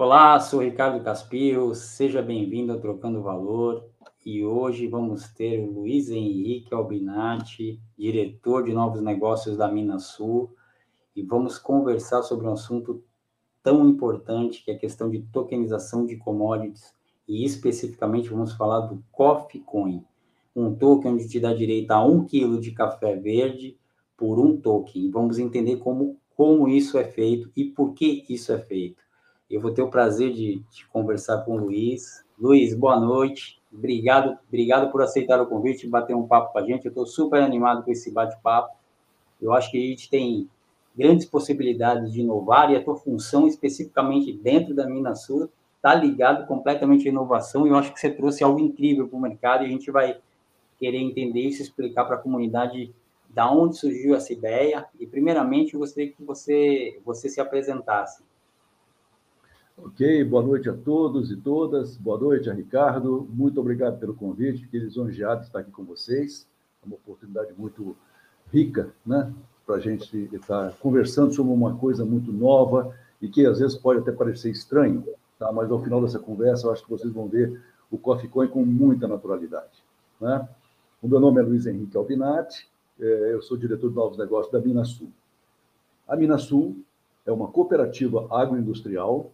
Olá, sou Ricardo Caspiro, seja bem-vindo ao Trocando Valor e hoje vamos ter o Luiz Henrique Albinati, diretor de novos negócios da Minasul, e vamos conversar sobre um assunto tão importante que é a questão de tokenização de commodities e especificamente vamos falar do Coffee Coin, um token onde te dá direito a um quilo de café verde por um token. Vamos entender como, como isso é feito e por que isso é feito. Eu vou ter o prazer de, de conversar com o Luiz. Luiz, boa noite. Obrigado, obrigado por aceitar o convite e bater um papo com a gente. Eu estou super animado com esse bate-papo. Eu acho que a gente tem grandes possibilidades de inovar e a tua função especificamente dentro da Minasul está ligado completamente à inovação e eu acho que você trouxe algo incrível para o mercado e a gente vai querer entender isso, explicar para a comunidade da onde surgiu essa ideia e primeiramente eu gostaria que você você se apresentasse. Ok, boa noite a todos e todas. Boa noite a Ricardo. Muito obrigado pelo convite. Fiquei lisonjeado de estar aqui com vocês. É uma oportunidade muito rica, né? Para a gente estar conversando sobre uma coisa muito nova e que às vezes pode até parecer estranho, tá? Mas ao final dessa conversa, eu acho que vocês vão ver o Coffee Coin com muita naturalidade, né? O meu nome é Luiz Henrique Albinati. É, eu sou diretor de novos negócios da Minasul. A Minasul é uma cooperativa agroindustrial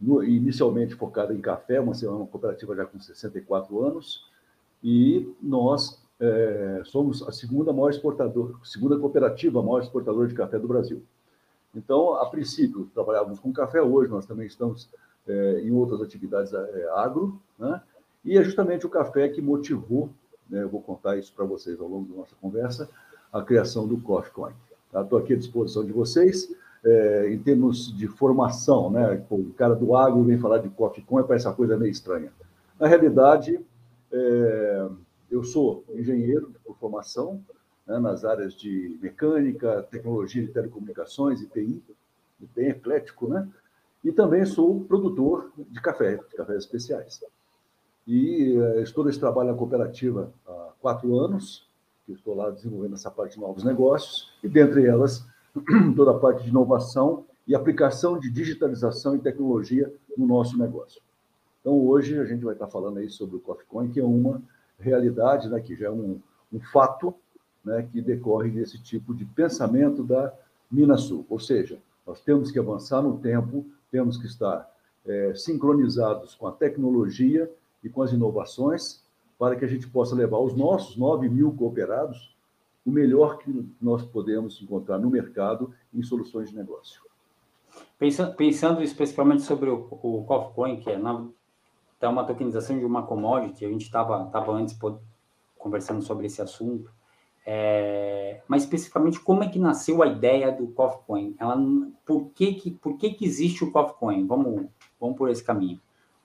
no, inicialmente focada em café, uma, uma cooperativa já com 64 anos, e nós é, somos a segunda maior exportadora, segunda cooperativa maior exportadora de café do Brasil. Então, a princípio, trabalhávamos com café, hoje nós também estamos é, em outras atividades é, agro, né? e é justamente o café que motivou, né, eu vou contar isso para vocês ao longo da nossa conversa, a criação do Coffee Coin. Estou tá? aqui à disposição de vocês é, em termos de formação, né? O cara do agro vem falar de coffee com, parece uma coisa meio estranha. Na realidade, é, eu sou engenheiro por formação, né, nas áreas de mecânica, tecnologia de telecomunicações, IPI, bem eclético, né? E também sou produtor de café, de cafés especiais. E é, estou nesse trabalho na cooperativa há quatro anos, que estou lá desenvolvendo essa parte de novos negócios, e dentre elas toda a parte de inovação e aplicação de digitalização e tecnologia no nosso negócio. Então, hoje a gente vai estar falando aí sobre o CoffeeCoin, que é uma realidade, né, que já é um, um fato né, que decorre desse tipo de pensamento da Minasul. Ou seja, nós temos que avançar no tempo, temos que estar é, sincronizados com a tecnologia e com as inovações para que a gente possa levar os nossos 9 mil cooperados o melhor que nós podemos encontrar no mercado em soluções de negócio. Pensando, pensando especificamente sobre o, o Coffee que é, na, é uma tokenização de uma commodity, a gente estava tava antes conversando sobre esse assunto, é, mas especificamente como é que nasceu a ideia do Coin? Ela, por que que, por que que existe o Coin? Vamos, vamos por esse caminho.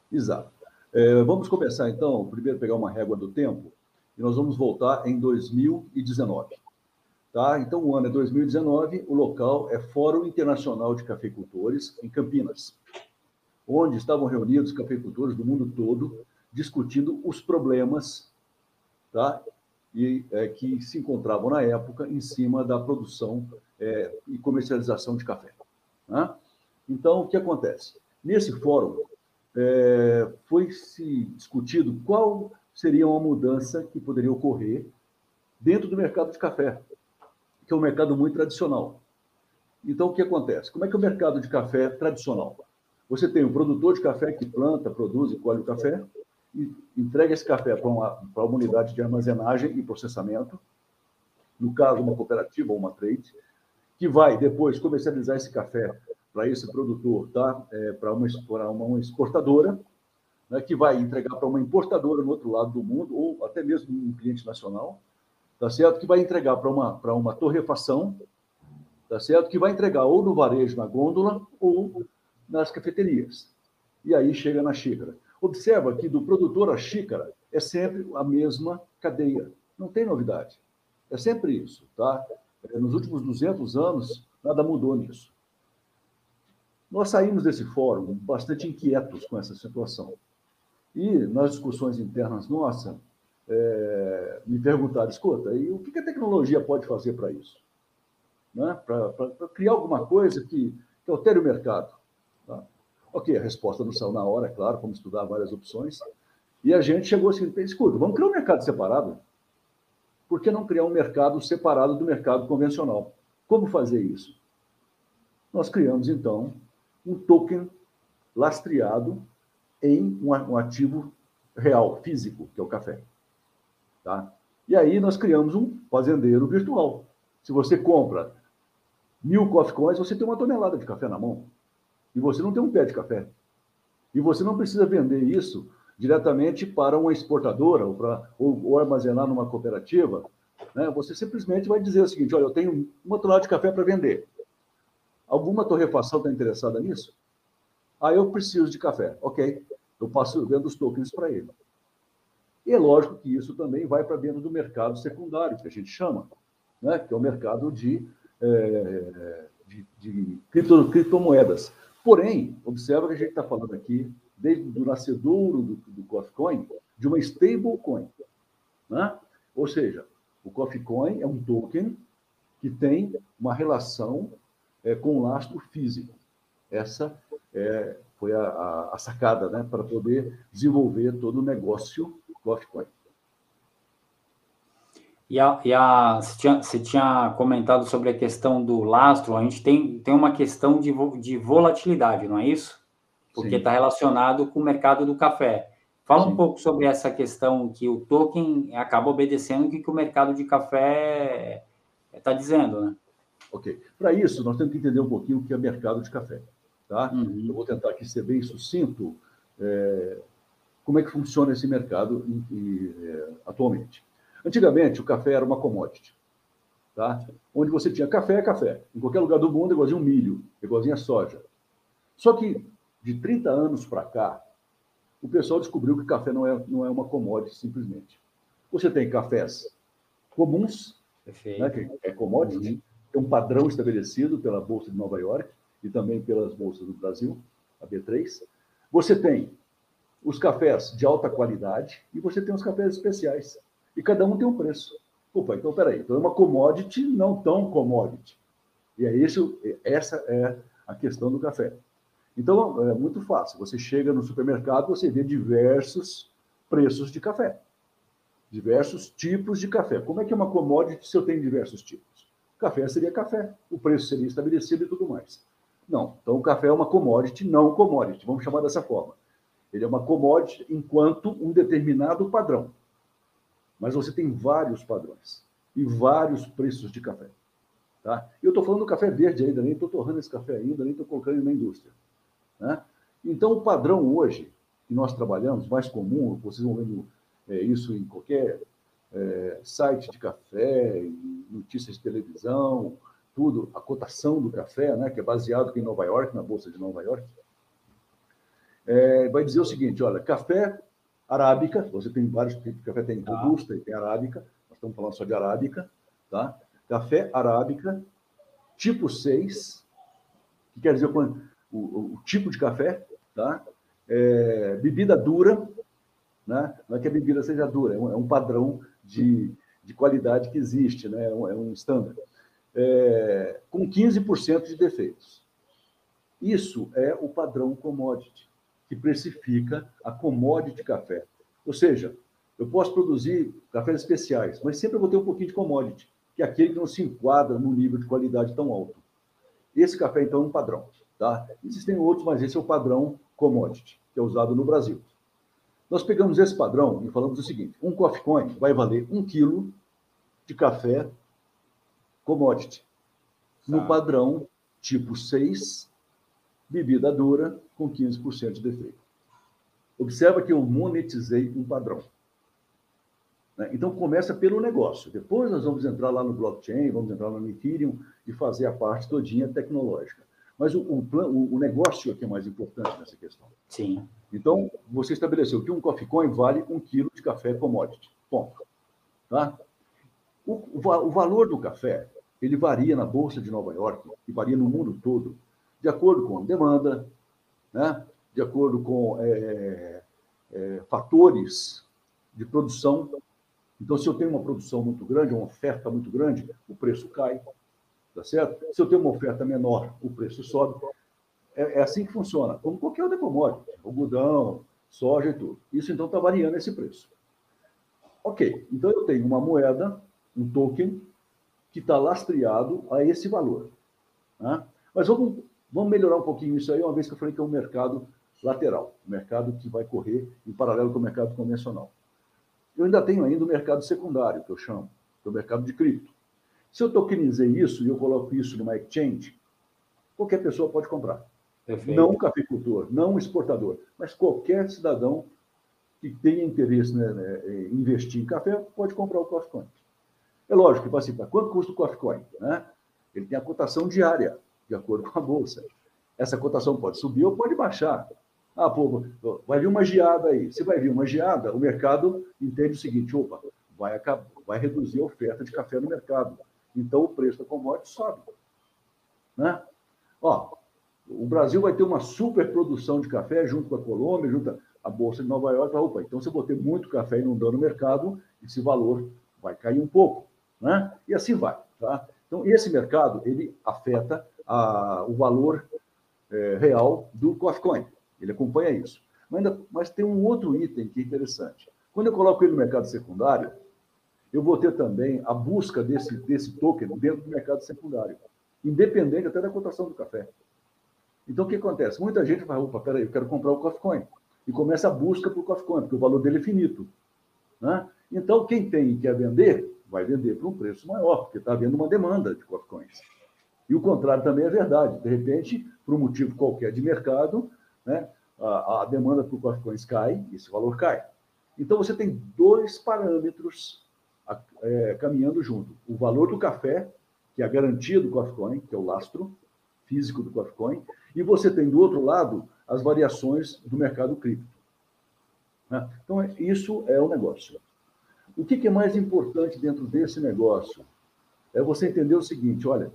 Exato. É, vamos começar então, primeiro pegar uma régua do tempo e nós vamos voltar em 2019. Tá? Então, o ano é 2019, o local é Fórum Internacional de Cafeicultores, em Campinas, onde estavam reunidos cafeicultores do mundo todo discutindo os problemas tá? e, é, que se encontravam na época em cima da produção é, e comercialização de café. Tá? Então, o que acontece? Nesse fórum, é, foi se discutido qual seria uma mudança que poderia ocorrer dentro do mercado de café, que é um mercado muito tradicional. Então, o que acontece? Como é que é o mercado de café tradicional? Você tem um produtor de café que planta, produz e colhe o café, e entrega esse café para uma, para uma unidade de armazenagem e processamento, no caso, uma cooperativa ou uma trade, que vai depois comercializar esse café para esse produtor, tá? É, para uma, uma exportadora, né, que vai entregar para uma importadora no outro lado do mundo, ou até mesmo um cliente nacional, tá certo? Que vai entregar para uma, uma torrefação, tá certo? Que vai entregar ou no varejo, na gôndola, ou nas cafeterias. E aí chega na xícara. Observa que do produtor à xícara é sempre a mesma cadeia. Não tem novidade. É sempre isso, tá? É, nos últimos 200 anos, nada mudou nisso. Nós saímos desse fórum bastante inquietos com essa situação. E nas discussões internas nossas, é, me perguntaram, escuta, e o que a tecnologia pode fazer para isso? Né? Para criar alguma coisa que, que altere o mercado. Tá? Ok, a resposta não saiu na hora, é claro, vamos estudar várias opções. E a gente chegou assim, escuta, vamos criar um mercado separado? Por que não criar um mercado separado do mercado convencional? Como fazer isso? Nós criamos, então, um token lastreado em um ativo real, físico, que é o café. Tá? E aí nós criamos um fazendeiro virtual. Se você compra mil coffee coins, você tem uma tonelada de café na mão. E você não tem um pé de café. E você não precisa vender isso diretamente para uma exportadora ou, para, ou, ou armazenar numa cooperativa. Né? Você simplesmente vai dizer o seguinte: olha, eu tenho uma tonelada de café para vender. Alguma torrefação está interessada nisso? Ah, eu preciso de café. Ok, eu passo vendo os tokens para ele. E é lógico que isso também vai para dentro do mercado secundário, que a gente chama, né? que é o mercado de, é, de, de cripto, criptomoedas. Porém, observa que a gente está falando aqui, desde o nascedouro do, do Coffee de uma stablecoin. Né? Ou seja, o Coffee Coin é um token que tem uma relação é, com o lastro físico. Essa é, foi a, a, a sacada né, para poder desenvolver todo o negócio Coffee E, a, e a, você, tinha, você tinha comentado sobre a questão do lastro, a gente tem, tem uma questão de, de volatilidade, não é isso? Porque está relacionado com o mercado do café. Fala Sim. um pouco sobre essa questão que o token acaba obedecendo o que, que o mercado de café está dizendo, né? Ok. Para isso, nós temos que entender um pouquinho o que é mercado de café. Tá? Uhum. Eu vou tentar aqui ser bem sucinto. É, como é que funciona esse mercado é, atualmente. Antigamente, o café era uma commodity. Tá? Onde você tinha café é café. Em qualquer lugar do mundo, é igualzinho milho, é igualzinho a soja. Só que, de 30 anos para cá, o pessoal descobriu que café não é, não é uma commodity, simplesmente. Você tem cafés comuns, né, que é commodity, uhum. tem um padrão estabelecido pela Bolsa de Nova York e também pelas bolsas do Brasil, a B3. Você tem os cafés de alta qualidade e você tem os cafés especiais. E cada um tem um preço. Opa, então peraí, então é uma commodity não tão commodity. E é isso, essa é a questão do café. Então é muito fácil. Você chega no supermercado, você vê diversos preços de café, diversos tipos de café. Como é que é uma commodity se eu tenho diversos tipos? Café seria café, o preço seria estabelecido e tudo mais. Não, então o café é uma commodity não commodity, vamos chamar dessa forma. Ele é uma commodity enquanto um determinado padrão. Mas você tem vários padrões e vários preços de café. Tá? Eu estou falando do café verde ainda, nem estou torrando esse café ainda, nem estou colocando ele na indústria. Né? Então, o padrão hoje que nós trabalhamos, mais comum, vocês vão vendo é, isso em qualquer é, site de café, notícias de televisão, tudo, a cotação do café, né, que é baseado aqui em Nova York, na Bolsa de Nova York, é, vai dizer o seguinte: olha, café arábica, você tem vários tipos de café, tem tá. robusta e tem arábica, nós estamos falando só de arábica, tá? Café arábica, tipo 6, que quer dizer o, o, o tipo de café, tá? É, bebida dura, né? não é que a bebida seja dura, é um, é um padrão de, de qualidade que existe, né? é um, é um é, com 15% de defeitos. Isso é o padrão commodity que precifica a commodity café. Ou seja, eu posso produzir cafés especiais, mas sempre eu vou ter um pouquinho de commodity, que é aquele que não se enquadra no nível de qualidade tão alto. Esse café, então, é um padrão. Tá? Existem outros, mas esse é o padrão commodity, que é usado no Brasil. Nós pegamos esse padrão e falamos o seguinte: um coffee coin vai valer um quilo de café commodity, no tá. padrão tipo 6, bebida dura com 15% de defeito. Observa que eu monetizei um padrão. Né? Então, começa pelo negócio. Depois nós vamos entrar lá no blockchain, vamos entrar lá no Ethereum e fazer a parte todinha tecnológica. Mas o, o, o negócio é que é mais importante nessa questão. Sim. Então, você estabeleceu que um coffee coin vale um quilo de café commodity. Ponto. Tá? O, o, valor do café, ele varia na Bolsa de Nova York e varia no mundo todo de acordo com a demanda, né? de acordo com é, é, fatores de produção. Então, se eu tenho uma produção muito grande, uma oferta muito grande, o preço cai, tá certo? Se eu tenho uma oferta menor, o preço sobe. é, é assim que funciona, como qualquer outra commodity, algodão, soja e tudo. Isso então está variando esse preço. Ok, então eu tenho uma moeda, um token, que está lastreado a esse valor. Né? Mas vamos, vamos melhorar um pouquinho isso aí, uma vez que eu falei que é um mercado lateral, um mercado que vai correr em paralelo com o mercado convencional. Eu ainda tenho ainda o mercado secundário, que eu chamo, que é o mercado de cripto. Se eu tokenizei isso e eu coloco isso numa exchange, qualquer pessoa pode comprar. Perfeito. Não um cafeicultor, não um exportador, mas qualquer cidadão que tenha interesse né, né, em investir em café pode comprar o Coffee Coin. É lógico que assim, quanto custa o Coffee Coin? Né? Ele tem a cotação diária, de acordo com a bolsa. Essa cotação pode subir ou pode baixar. Ah, pô, vai vir uma geada aí. Se vai vir uma geada, o mercado entende o seguinte: opa, vai, acabar, vai reduzir a oferta de café no mercado. Então o preço da commodity sobe. Né? Ó, o Brasil vai ter uma superprodução de café junto com a Colômbia, junto à Bolsa de Nova York. Opa, então se eu botei muito café inundando o mercado, esse valor vai cair um pouco. Né? E assim vai. Tá? Então, esse mercado ele afeta a, o valor é, real do Coffee Coin. Ele acompanha isso. Mas, ainda, mas tem um outro item que é interessante. Quando eu coloco ele no mercado secundário, eu vou ter também a busca desse, desse token dentro do mercado secundário, independente até da cotação do café. Então, o que acontece? Muita gente fala, opa, peraí, eu quero comprar o Coffee Coin. E começa a busca por Coffee Coin, porque o valor dele é finito. Né? Então, quem tem e quer vender, vai vender por um preço maior, porque está havendo uma demanda de Coffee Coins. E o contrário também é verdade. De repente, por um motivo qualquer de mercado, né, a, a demanda por Coins cai, esse valor cai. Então, você tem dois parâmetros é, caminhando junto. O valor do café, que é a garantia do Coffee Coin, que é o lastro físico do Coffee Coin, e você tem do outro lado as variações do mercado cripto. Né? Então, é, isso é o negócio. O que é mais importante dentro desse negócio? É você entender o seguinte: olha,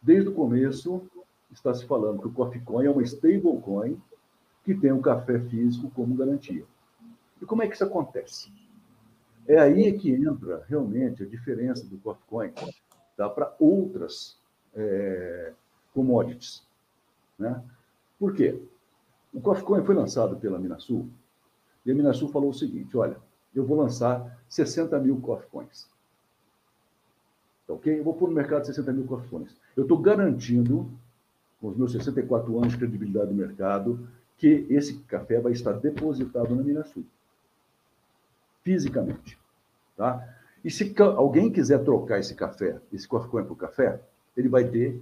desde o começo está se falando que o Coffee Coin é uma stablecoin que tem o café físico como garantia. E como é que isso acontece? É aí que entra realmente a diferença do Coffee Coin tá, para outras é, commodities. Né? Por quê? O Coffee Coin foi lançado pela Minasul e a Minasul falou o seguinte: olha, eu vou lançar 60 mil Coffee Coins. Tá ok? Eu vou pôr no mercado 60 mil Coffee Coins. Eu estou garantindo, com os meus 64 anos de credibilidade do mercado, que esse café vai estar depositado na Minasul. Fisicamente. Tá? E se alguém quiser trocar esse café, esse Coffee Coin por café, ele vai ter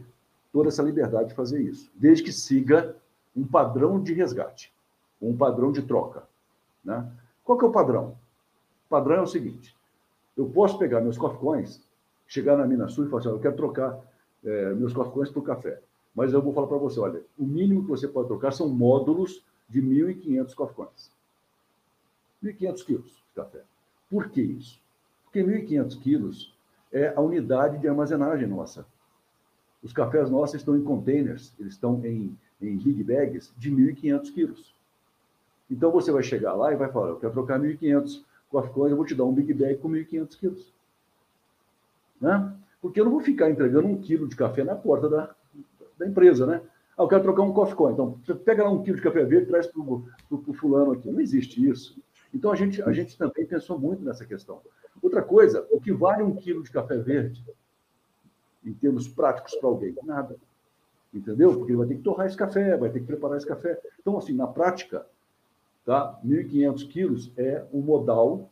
toda essa liberdade de fazer isso, desde que siga um padrão de resgate, um padrão de troca. Né? Qual que é o padrão? Padrão é o seguinte: eu posso pegar meus coffee coins, chegar na Minas Sul e falar assim, eu quero trocar é, meus coffee coins por café. Mas eu vou falar para você, olha, o mínimo que você pode trocar são módulos de 1.500 coffee coins. 1.500 quilos de café. Por que isso? Porque 1.500 quilos é a unidade de armazenagem nossa. Os cafés nossos estão em containers, eles estão em, em big bags de 1.500 quilos. Então você vai chegar lá e vai falar: eu quero trocar 1.500 coffee coins, eu vou te dar um big bag com 1.500 quilos. Né? Porque eu não vou ficar entregando um quilo de café na porta da, da empresa, né? Ah, eu quero trocar um coffee coin. Então, você pega lá um quilo de café verde e traz para o fulano aqui. Não existe isso. Então, a gente, a gente também pensou muito nessa questão. Outra coisa, o que vale um quilo de café verde em termos práticos para alguém? Nada. Entendeu? Porque ele vai ter que torrar esse café, vai ter que preparar esse café. Então, assim, na prática, tá? 1.500 quilos é o modal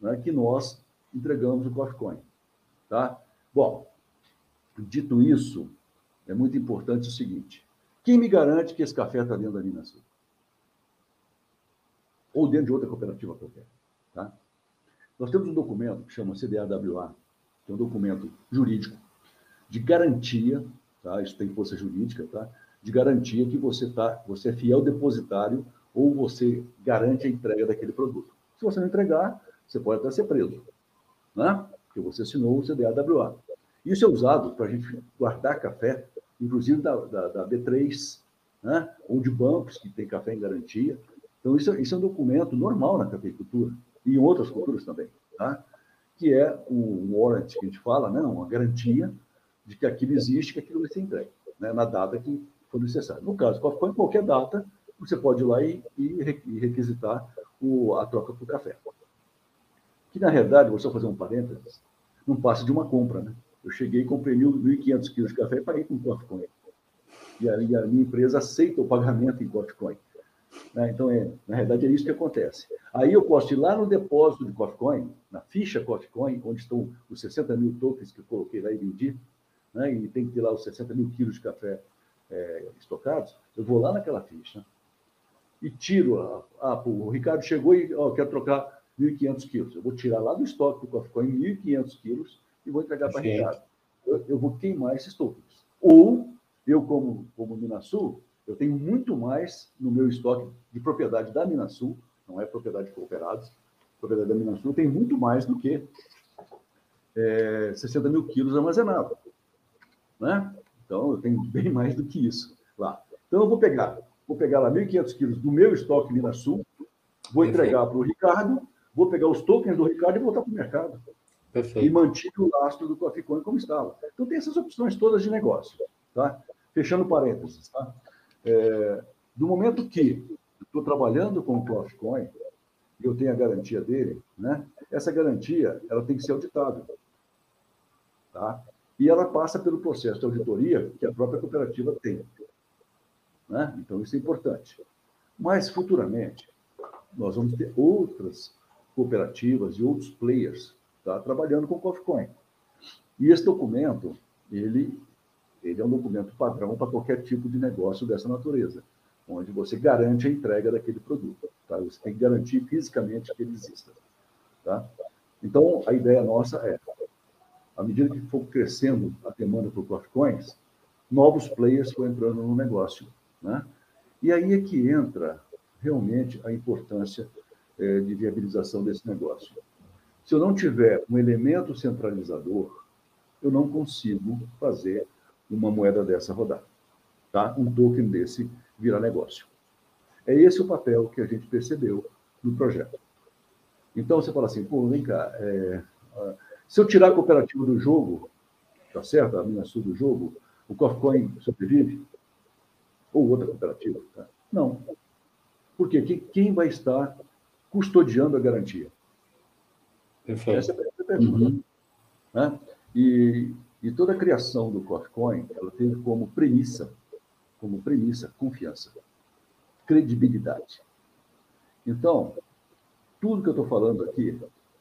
né, que nós entregamos o Coin. Tá? Bom, dito isso, é muito importante o seguinte: quem me garante que esse café está dentro da Minas Sul? Ou dentro de outra cooperativa qualquer. Tá? Nós temos um documento que chama CDAWA, que é um documento jurídico de garantia, tá? isso tem força jurídica, tá? de garantia que você, tá, você é fiel depositário ou você garante a entrega daquele produto. Se você não entregar, você pode até ser preso, né? porque você assinou o CDAWA. Isso é usado para a gente guardar café, inclusive da, da, da, B3, né? ou de bancos que tem café em garantia. Então, isso, isso é um documento normal na cafeicultura e em outras culturas também, tá? que é o warrant que a gente fala, né? uma garantia de que aquilo existe, que aquilo vai ser entregue, né? na data que for necessário. No caso, Coin, qualquer data, você pode ir lá e, e requisitar o, a troca por café. Que, na realidade, vou só fazer um parênteses, não passa de uma compra, né? Eu cheguei comprei 1.500 quilos de café e paguei com Coin. E a, e a minha empresa aceita o pagamento em Coffee Coin. Né? Então, é, na realidade, é isso que acontece. Aí eu posso ir lá no depósito de Coffee na ficha Coffee onde estão os 60 mil tokens que eu coloquei lá e vendi, né? e tem que ter lá os 60 mil quilos de café é, estocados, eu vou lá naquela ficha e tiro. A, ah, o Ricardo chegou e ó, quer trocar 1.500 quilos. Eu vou tirar lá do estoque do Coffee 1.500 quilos e vou entregar para o Ricardo. Eu, eu, vou queimar esses tokens. Ou eu, como, como Minasul, eu tenho muito mais no meu estoque de propriedade da Minasul, não é propriedade de cooperados, propriedade da Minasul, tem muito mais do que é, 60 mil quilos armazenados. Né? Então, eu tenho bem mais do que isso lá. Então, eu vou pegar, vou pegar lá 1.500 quilos do meu estoque Minasul, vou entregar para o Ricardo, vou pegar os tokens do Ricardo e voltar para o mercado. Perfeito. E mantive o lastro do Coffee Coin como estava. Então, tem essas opções todas de negócio. Tá? Fechando parênteses. Tá? É, do momento que estou trabalhando com o Coffee Coin, e eu tenho a garantia dele, né? essa garantia ela tem que ser auditável. Tá? E ela passa pelo processo de auditoria que a própria cooperativa tem. Né? Então, isso é importante. Mas, futuramente, nós vamos ter outras cooperativas e outros players tá, trabalhando com o Coffee Coin. E esse documento, ele ele é um documento padrão para qualquer tipo de negócio dessa natureza, onde você garante a entrega daquele produto. Tá? Você tem que garantir fisicamente que ele exista. Tá? Então, a ideia nossa é, à medida que for crescendo a demanda por Coffee novos players vão entrando no negócio. Né? E aí é que entra realmente a importância é, de viabilização desse negócio. Se eu não tiver um elemento centralizador, eu não consigo fazer uma moeda dessa rodar, tá? Um token desse virar negócio. É esse o papel que a gente percebeu no projeto. Então você fala assim, pô, vem cá, é, se eu tirar a cooperativa do jogo, tá certo? A minha sul do jogo, o Corcoin sobrevive? Ou outra cooperativa? Tá? Não. Por quê? Quem vai estar custodiando a garantia? Perfeito. Essa é a pergunta. Uhum. Né? E e toda a criação do Coffee ela teve como premissa, como premissa, confiança, credibilidade. Então, tudo que eu estou falando aqui,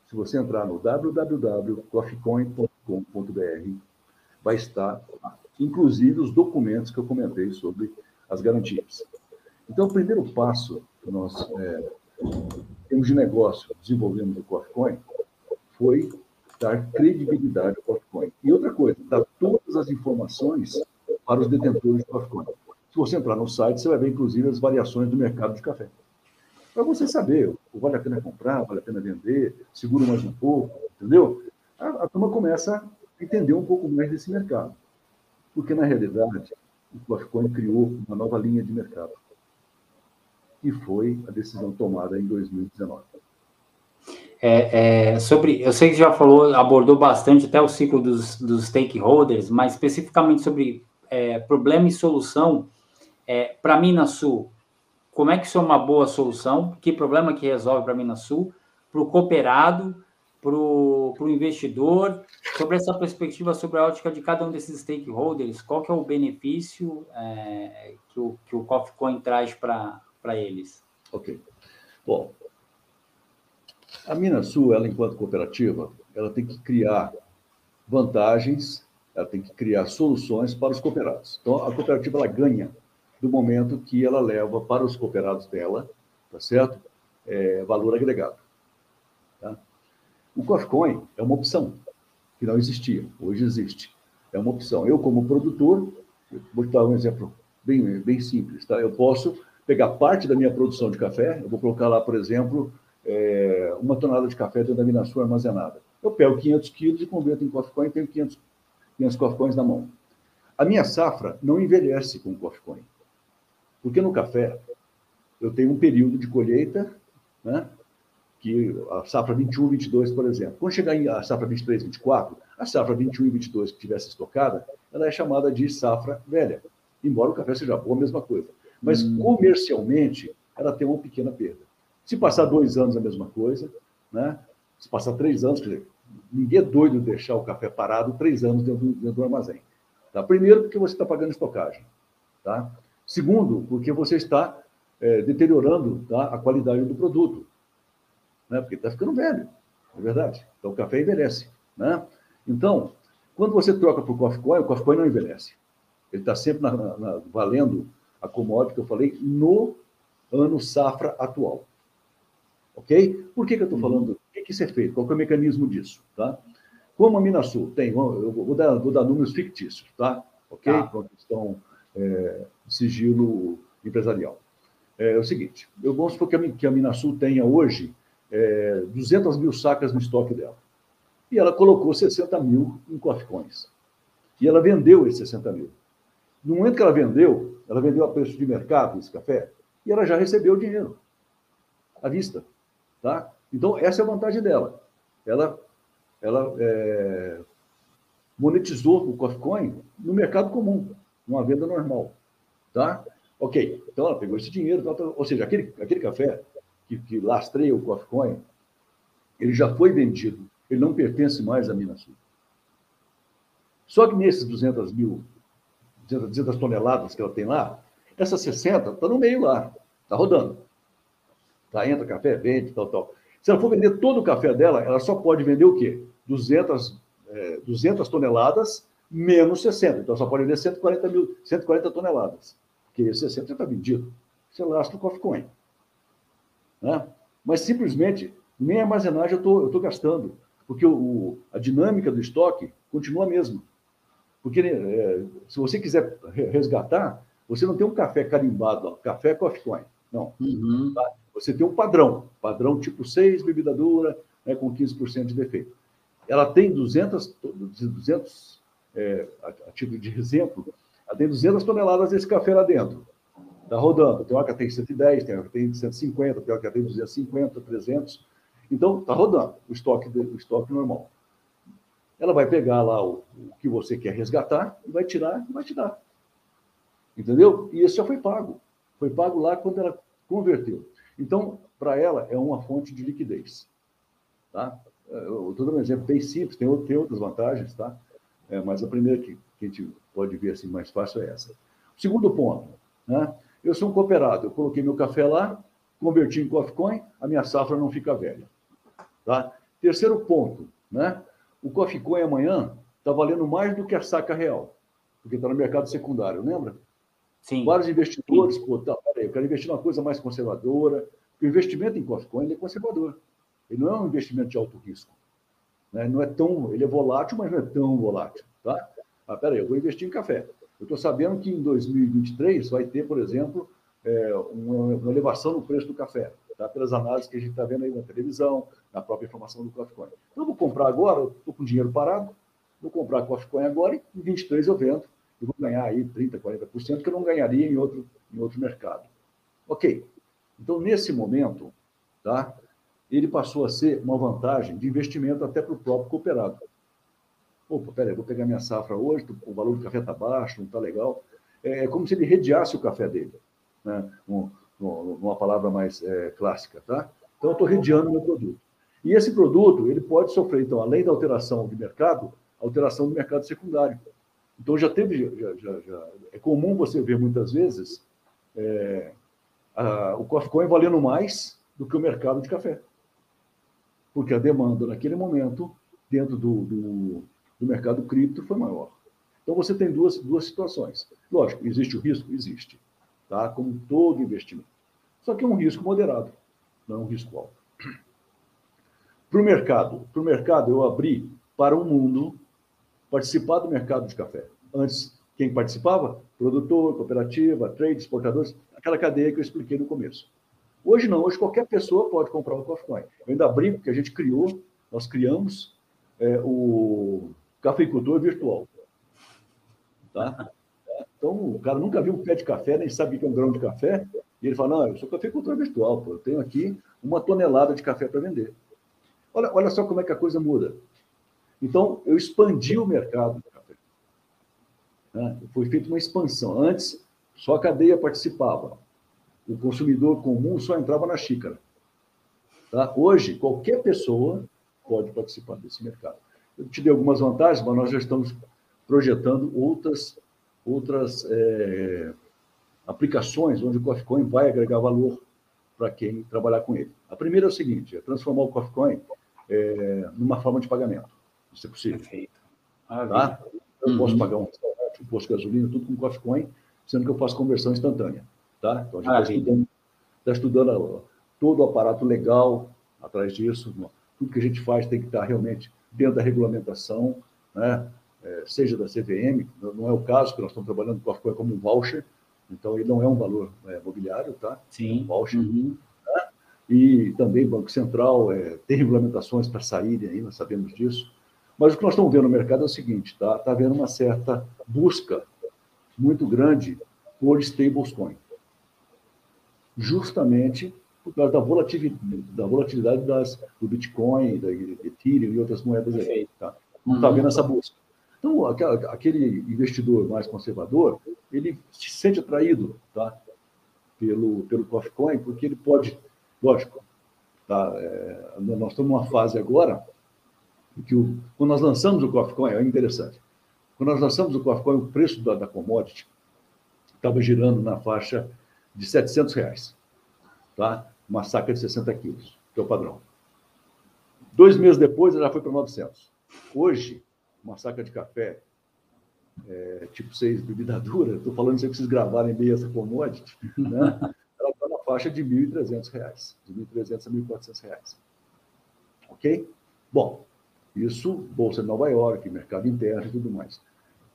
se você entrar no www.coffeecoin.com.br, vai estar inclusive os documentos que eu comentei sobre as garantias. Então, o primeiro passo que nós é, temos de negócio desenvolvendo o Coffee foi dar credibilidade ao Coffee E outra coisa, dar todas as informações para os detentores do Coffee Se você entrar no site, você vai ver, inclusive, as variações do mercado de café. Para você saber, vale a pena comprar, vale a pena vender, seguro mais um pouco, entendeu? A, a turma começa a entender um pouco mais desse mercado. Porque, na realidade, o Coffee criou uma nova linha de mercado. E foi a decisão tomada em 2019. É, é, sobre, eu sei que já falou, abordou bastante até o ciclo dos, dos stakeholders, mas especificamente sobre é, problema e solução, é, para Minas Sul, como é que isso é uma boa solução? Que problema que resolve para Minas Sul? Para o cooperado, para o investidor, sobre essa perspectiva, sobre a ótica de cada um desses stakeholders, qual que é o benefício é, que, o, que o Coffee Coin traz para eles? Ok. Bom, a Minas Sul, ela enquanto cooperativa, ela tem que criar vantagens, ela tem que criar soluções para os cooperados. Então, a cooperativa ela ganha do momento que ela leva para os cooperados dela, tá certo? É, valor agregado. Tá? O Coffcoin é uma opção que não existia, hoje existe. É uma opção. Eu, como produtor, vou dar um exemplo bem, bem simples, tá? Eu posso pegar parte da minha produção de café, eu vou colocar lá, por exemplo, é, uma tonelada de café dentro da Minasul armazenada. Eu pego 500 quilos e converto em coffee coin e tenho 500, 500 coffee coins na mão. A minha safra não envelhece com coffee coin. Porque no café eu tenho um período de colheita, né? Que a safra 21, 22, por exemplo. Quando chegar em a safra 23, 24, a safra 21 e 22 que tivesse estocada, ela é chamada de safra velha. embora o café seja bom, a mesma coisa. Mas hum. comercialmente, ela tem uma pequena perda. Se passar dois anos, a mesma coisa, né? Se passar três anos, quer dizer, ninguém é doido de deixar o café parado três anos dentro, dentro do armazém. Tá? Primeiro, porque você está pagando estocagem. Tá? Segundo, porque você está é, deteriorando tá, a qualidade do produto. Né? Porque está ficando velho, é verdade. Então, o café envelhece. Né? Então, quando você troca por coffee coin, o coffee coin não envelhece. Ele está sempre na, na, valendo a commodity que eu falei no ano safra atual. Ok? Por que, que eu estou uhum. falando? O que, que isso é feito? Qual é o mecanismo disso? Tá? Como a Minasul tem, eu vou dar, vou dar números fictícios, tá? Ok? Tá. Questão é, sigilo empresarial. É, é, o seguinte, eu vamos supor que a, que a Minasul tenha hoje é, 200 mil sacas no estoque dela. E ela colocou 60 mil em coins. E ela vendeu esses 60 mil. No momento que ela vendeu, ela vendeu a preço de mercado esse café, e ela já recebeu o dinheiro à vista. Tá? Então, essa é a vantagem dela. Ela, ela é, monetizou o Coffee Coin no mercado comum, numa venda normal. Tá? Ok, então ela pegou esse dinheiro, ou seja, aquele, aquele café que, que lastreia o Coffee Coin, ele já foi vendido, ele não pertence mais à Minas Sul. Só que nesses 200 mil, 200 toneladas que ela tem lá, essas 60 está no meio lá, está rodando. Tá, entra café, vende, tal, tal. Se ela for vender todo o café dela, ela só pode vender o quê? 200, é, 200 toneladas menos 60. Então, só pode vender 140, mil, 140 toneladas. Porque 60 já está vendido. Você lasca o coffee coin. Né? Mas, simplesmente, nem armazenagem eu estou gastando. Porque o, o, a dinâmica do estoque continua a mesma. Porque é, se você quiser resgatar, você não tem um café carimbado, ó, café coffee coin. Não. Uhum. Tá? Você tem um padrão, padrão tipo 6, bebida dura, né, com 15% de defeito. Ela tem 200, 200 é, a, a título de exemplo, ela tem 200 toneladas desse café lá dentro. Está rodando. Tem uma que tem 110, tem uma que tem 150, tem uma que tem 250, 300. Então, está rodando o estoque, o estoque normal. Ela vai pegar lá o, o que você quer resgatar vai tirar e vai te dar. Entendeu? E isso já foi pago. Foi pago lá quando ela converteu. Então, para ela, é uma fonte de liquidez. Tá? Eu estou dando um exemplo bem simples, tem, tem outras vantagens, tá? É, mas a primeira que, que, a gente pode ver assim mais fácil é essa. Segundo ponto, né? Eu sou um cooperado, eu coloquei meu café lá, converti em Coffee Coin, a minha safra não fica velha. Tá? Terceiro ponto, né? o Coffee Coin amanhã está valendo mais do que a saca real, porque está no mercado secundário, lembra? Sim. Vários investidores, Sim. pô, tá, peraí, eu quero investir numa coisa mais conservadora. O investimento em Coffee é conservador. Ele não é um investimento de alto risco. Né? Não é tão, ele é volátil, mas não é tão volátil. Tá? Ah, peraí, eu vou investir em café. Eu estou sabendo que em 2023 vai ter, por exemplo, é, uma, uma, elevação no preço do café, tá? pelas análises que a gente está vendo aí na televisão, na própria informação do Coffee Coin. Então, eu vou comprar agora, estou com dinheiro parado, vou comprar Coffee Coin agora e em 23 eu vendo eu vou ganhar aí 30%, 40% que eu não ganharia em outro, em outro mercado. Ok. Então, nesse momento, tá, ele passou a ser uma vantagem de investimento até para o próprio cooperado. Opa, peraí, vou pegar minha safra hoje, o valor do café está baixo, não está legal. É, é como se ele redeasse o café dele, né? Um, uma palavra mais é, clássica, tá? Então, eu estou redeando o meu produto. E esse produto, ele pode sofrer, então, além da alteração de mercado, alteração do mercado secundário. Então já teve, já, já, já, é comum você ver muitas vezes é, a, o coffee coin valendo mais do que o mercado de café, porque a demanda naquele momento dentro do, do, do mercado cripto foi maior. Então você tem duas, duas situações. Lógico, existe o risco, existe, tá? Como todo investimento. Só que é um risco moderado, não é um risco alto. Para o mercado, para o mercado eu abri para o mundo participar do mercado de café. Antes, quem participava? Produtor, cooperativa, trade, exportadores, aquela cadeia que eu expliquei no começo. Hoje não, hoje qualquer pessoa pode comprar um Coffee Coin. Eu ainda brinco que a gente criou, nós criamos é, o cafeicultor virtual. Tá? Então, o cara nunca viu um pé de café, nem sabe o que é um grão de café, e ele fala, não, eu sou cafeicultor virtual, pô, eu tenho aqui uma tonelada de café para vender. Olha, olha só como é que a coisa muda. Então, eu expandi o mercado do café. Né? Foi feita uma expansão. Antes, só a cadeia participava. O consumidor comum só entrava na xícara. Tá? Hoje, qualquer pessoa pode participar desse mercado. Eu te dei algumas vantagens, mas nós já estamos projetando outras, outras é, aplicações onde o Coffee Coin vai agregar valor para quem trabalhar com ele. A primeira é o seguinte, é transformar o Coffee Coin é, numa forma de pagamento. Isso é possível. Perfeito. Tá? Eu uhum. posso pagar um um posto de gasolina, tudo com Coffee Coin, sendo que eu faço conversão instantânea. Tá? Então, a gente está estudando, tá estudando todo o aparato legal atrás disso. Tudo que a gente faz tem que estar realmente dentro da regulamentação, né? É, seja da CVM, não é o caso, que nós estamos trabalhando com Coffee Coin como um voucher, então ele não é um valor é, mobiliário, tá? Sim. É um voucher. Uhum. Né? E também Banco Central é, tem regulamentações para saírem aí, nós sabemos disso. Mas o que nós estamos vendo no mercado é o seguinte, tá? Está havendo uma certa busca muito grande por stablecoin. Justamente por causa da volatilidade, da volatilidade das, do Bitcoin, da Ethereum e outras moedas aí. Tá? Não está vendo essa busca. Então, aquele investidor mais conservador, ele se sente atraído tá? pelo, pelo Coffee porque ele pode, lógico, tá? É, nós estamos numa fase agora que o, quando nós lançamos o Coffee Coin, é interessante, quando nós lançamos o Coffee Coin, o preço da, da commodity estava girando na faixa de 700 reais, tá? Uma saca de 60 quilos, que é o padrão. Dois meses depois, ela foi para 900. Hoje, uma saca de café, é, tipo 6 bebida dura, estou falando isso para vocês gravarem bem essa commodity, né? ela está na faixa de R$ 1.300, de R$ 1.300 a R$ 1.400. Ok? Bom, isso, Bolsa de Nova York, mercado interno e tudo mais.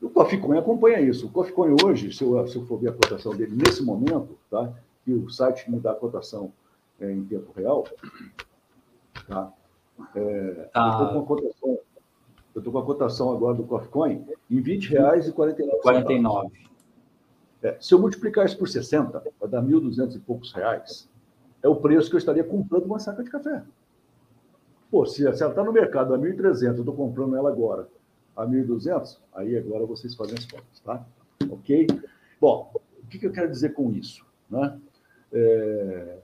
O Coffee Coin acompanha isso. O Coffee Coin hoje, se eu, se eu for ver a cotação dele nesse momento, tá? e o site me dá a cotação é, em tempo real, tá? É, ah. Eu estou com a cotação eu estou com a cotação agora do Coffee Coin em R$ 20,49. 49. É, se eu multiplicar isso por 60, vai dar 1.200 e poucos reais. É o preço que eu estaria comprando uma saca de café. Pô, se, se ela está no mercado a 1.300, eu estou comprando ela agora a 1.200, aí agora vocês fazem as contas, tá? Ok? Bom, o que, que eu quero dizer com isso? Né? É,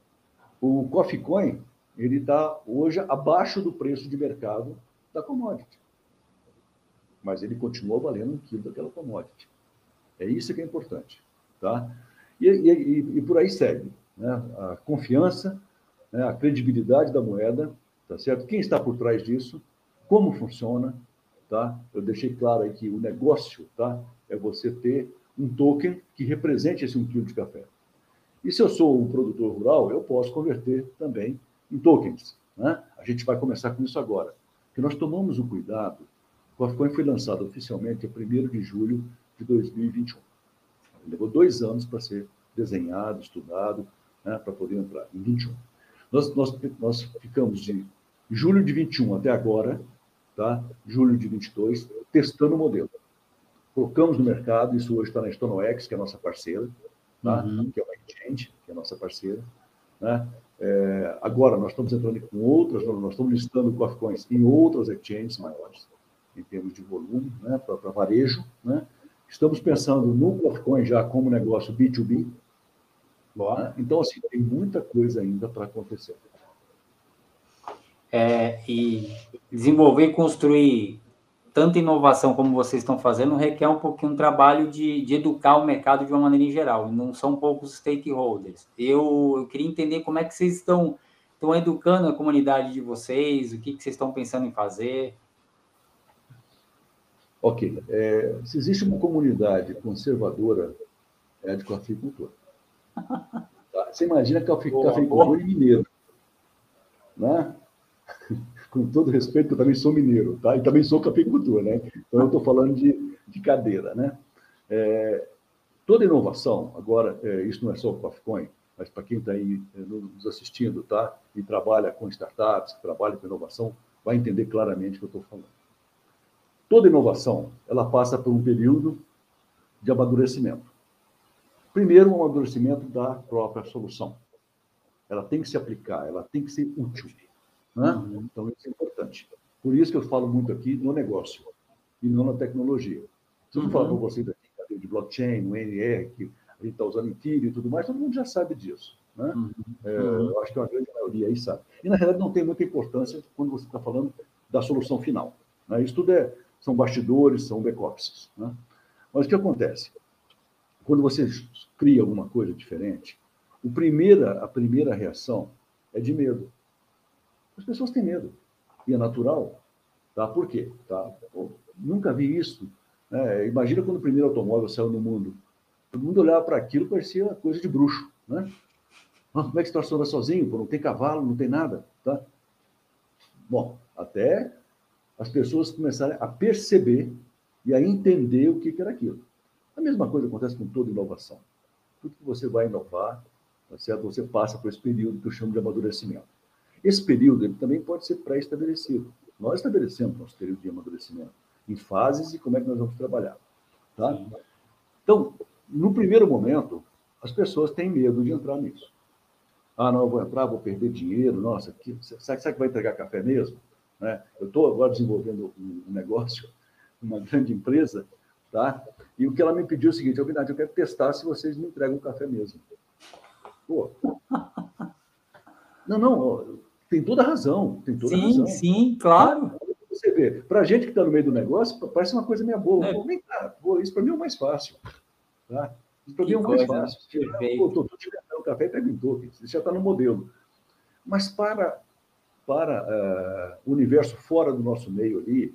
o Coffee Coin, ele está hoje abaixo do preço de mercado da commodity. Mas ele continua valendo um quilo daquela commodity. É isso que é importante. Tá? E, e, e por aí segue. Né? A confiança, né? a credibilidade da moeda tá certo? Quem está por trás disso? Como funciona? Tá? Eu deixei claro que o negócio, tá? É você ter um token que represente esse um quilo de café. E se eu sou um produtor rural, eu posso converter também em tokens. Né? A gente vai começar com isso agora. Porque nós tomamos o cuidado. O Coffee foi lançado oficialmente no 1 de julho de 2021. Levou dois anos para ser desenhado, estudado, né, para poder entrar, em 21. Nós, nós, nós ficamos de julho de 21 até agora, tá? julho de 22, testando o modelo. Colocamos no mercado, isso hoje está na StonoX, que é a nossa parceira, tá? Uhum. que é uma exchange, que é a nossa parceira. Né? É, agora, nós estamos entrando com outras, nós estamos listando o Coffee Coins em outras exchanges maiores, em termos de volume, né? para varejo. Né? Estamos pensando no Coffee Coin já como negócio B2B. Né? Então, assim, tem muita coisa ainda para acontecer é, e desenvolver e construir tanta inovação como vocês estão fazendo requer um pouquinho um trabalho de, de educar o mercado de uma maneira em geral. Não são poucos stakeholders. Eu, eu queria entender como é que vocês estão, estão educando a comunidade de vocês, o que, que vocês estão pensando em fazer. Ok. É, se existe uma comunidade conservadora, é a de cafeicultor. Tá? Você imagina cafeicultor e mineiro. Né? Com todo respeito, eu também sou mineiro, tá? E também sou cafeicultor, né? Então eu estou falando de, de cadeira, né? É, toda inovação, agora, é, isso não é só o Coffee mas para quem está aí é, nos assistindo, tá? E trabalha com startups, trabalha com inovação, vai entender claramente o que eu estou falando. Toda inovação, ela passa por um período de amadurecimento. Primeiro, um amadurecimento da própria solução. Ela tem que se aplicar, ela tem que ser útil. Né? Uhum. Então, isso é importante. Por isso que eu falo muito aqui no negócio e não na tecnologia. Se eu uhum. falar para vocês aqui, de blockchain, o NR, que a gente está usando em e tudo mais, todo mundo já sabe disso. Né? Uhum. É, eu acho que a grande maioria aí sabe. E, na realidade, não tem muita importância quando você está falando da solução final. Né? Isso tudo é, são bastidores, são back-offices. Né? Mas o que acontece? Quando você cria alguma coisa diferente, o primeira, a primeira reação é de medo. As pessoas têm medo. E é natural. Tá? Por quê? Tá? Nunca vi isso. Né? Imagina quando o primeiro automóvel saiu no mundo. Todo mundo olhava para aquilo parecia coisa de bruxo. Né? Ah, como é que se estaciona sozinho? Pô, não tem cavalo, não tem nada. Tá? Bom, até as pessoas começarem a perceber e a entender o que era aquilo. A mesma coisa acontece com toda inovação. Tudo que você vai inovar, tá certo? você passa por esse período que eu chamo de amadurecimento. Esse período ele também pode ser pré-estabelecido. Nós estabelecemos nosso período de amadurecimento em fases e como é que nós vamos trabalhar. Tá? Então, no primeiro momento, as pessoas têm medo de entrar nisso. Ah, não, eu vou entrar, vou perder dinheiro, nossa, que, será, será que vai entregar café mesmo? Né? Eu estou agora desenvolvendo um negócio, uma grande empresa, tá? e o que ela me pediu é o seguinte, Albinati, eu quero testar se vocês me entregam café mesmo. Pô. Não, não, tem toda razão, tem toda sim, razão. Sim, claro. Você vê, para a gente que está no meio do negócio, parece uma coisa meio boa. É. Vem cá, isso para mim é o mais fácil. Tá? Isso para mim é o mais fácil. Estou te vendendo um café e pega token. Você já está no modelo. Mas para, para uh, o universo fora do nosso meio ali,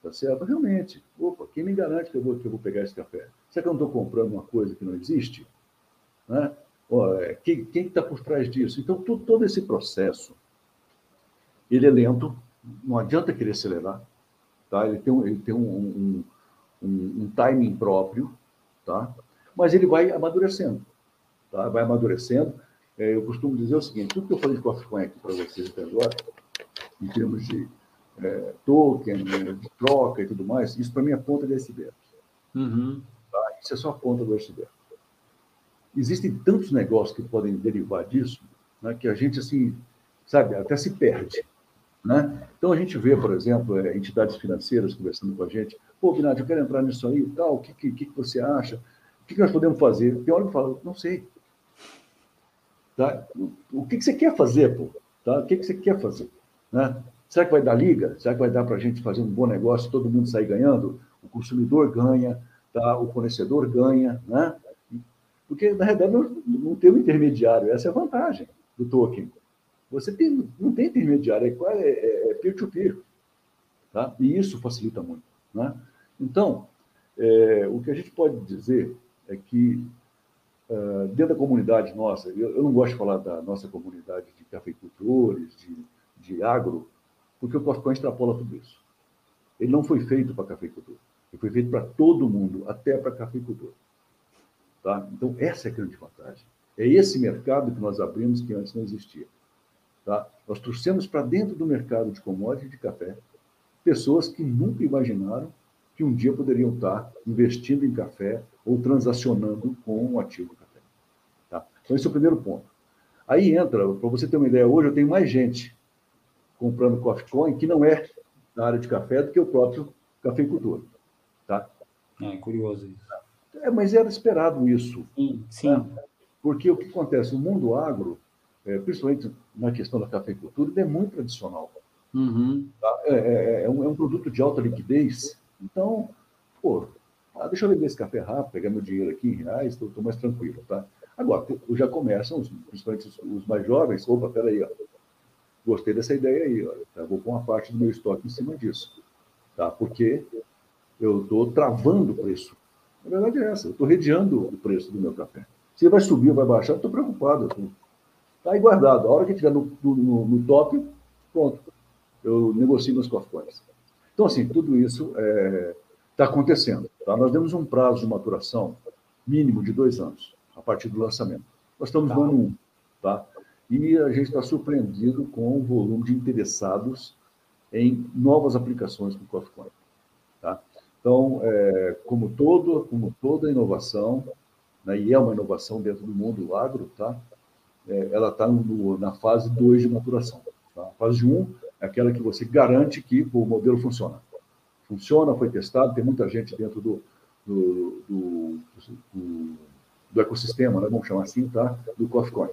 tá certo? Realmente, opa, quem me garante que eu vou, que eu vou pegar esse café? Será que eu não estou comprando uma coisa que não existe? Né? É, quem está por trás disso? Então, todo, todo esse processo, ele é lento, não adianta querer acelerar, tá? ele tem um, ele tem um, um, um, um timing próprio, tá? mas ele vai amadurecendo, tá? vai amadurecendo. É, eu costumo dizer o seguinte, tudo que eu falei de Coffee aqui para vocês até agora, em termos de é, token, né, de troca e tudo mais, isso para mim é ponta do iceberg. Uhum. Tá? Isso é só a ponta do iceberg existem tantos negócios que podem derivar disso, né, que a gente, assim, sabe, até se perde. Né? Então, a gente vê, por exemplo, é, entidades financeiras conversando com a gente, pô, Vinati, eu quero entrar nisso aí e tal, o que, que, que você acha? O que, nós podemos fazer? Tem hora que fala, não sei. Tá? O que, que você quer fazer, pô? Tá? O que, que você quer fazer? Né? Será que vai dar liga? Será que vai dar para a gente fazer um bom negócio, todo mundo sair ganhando? O consumidor ganha, tá? o fornecedor ganha, né? Porque, na realidade, não tem um intermediário. Essa é a vantagem do token. Você tem, não tem intermediário, é, é, é peer-to-peer. -peer, tá? E isso facilita muito. Né? Então, é, o que a gente pode dizer é que, uh, dentro da comunidade nossa, eu, eu, não gosto de falar da nossa comunidade de cafeicultores, de, de agro, porque o Cofcoin extrapola tudo isso. Ele não foi feito para cafeicultor. Ele foi feito para todo mundo, até para cafeicultor. Tá? Então, essa é a grande vantagem. É esse mercado que nós abrimos que antes não existia. Tá? Nós trouxemos para dentro do mercado de commodity de café pessoas que nunca imaginaram que um dia poderiam estar investindo em café ou transacionando com um ativo café. Tá? Então, esse é o primeiro ponto. Aí entra, para você ter uma ideia, hoje eu tenho mais gente comprando Coffee Coin que não é da área de café do que o próprio cafeicultor. Tá? É curioso isso. É, mas era esperado isso. Sim, sim. Né? Porque o que acontece? O mundo agro, é, principalmente na questão da cafeicultura, ele é muito tradicional. Uhum. Tá? É, é, é, um, é, um, produto de alta liquidez. Então, pô, ah, deixa eu vender esse café rápido, pegar meu dinheiro aqui em reais, estou mais tranquilo. Tá? Agora, já começam, principalmente os, os mais jovens, opa, peraí, ó, gostei dessa ideia aí, ó, tá? vou pôr uma parte do meu estoque em cima disso. Tá? Porque eu estou travando o preço. A verdade é essa. Eu estou redeando o preço do meu café. Se vai subir ou vai baixar, eu estou preocupado. Está aí guardado. A hora que estiver no, no, no, top, pronto. Eu negocio meus cofres. Então, assim, tudo isso está é, tá acontecendo. Tá? Nós demos um prazo de maturação mínimo de dois anos, a partir do lançamento. Nós estamos tá. no ano um. Tá? E a gente está surpreendido com o volume de interessados em novas aplicações com o CoffeeCoin. Então, é, como, todo, como toda inovação, né, e é uma inovação dentro do mundo agro, tá? É, ela está na fase 2 de maturação. Tá? A fase 1 um é aquela que você garante que o modelo funciona. Funciona, foi testado, tem muita gente dentro do, do, do, do, do ecossistema, né, vamos chamar assim, tá? do CoffeeCoin.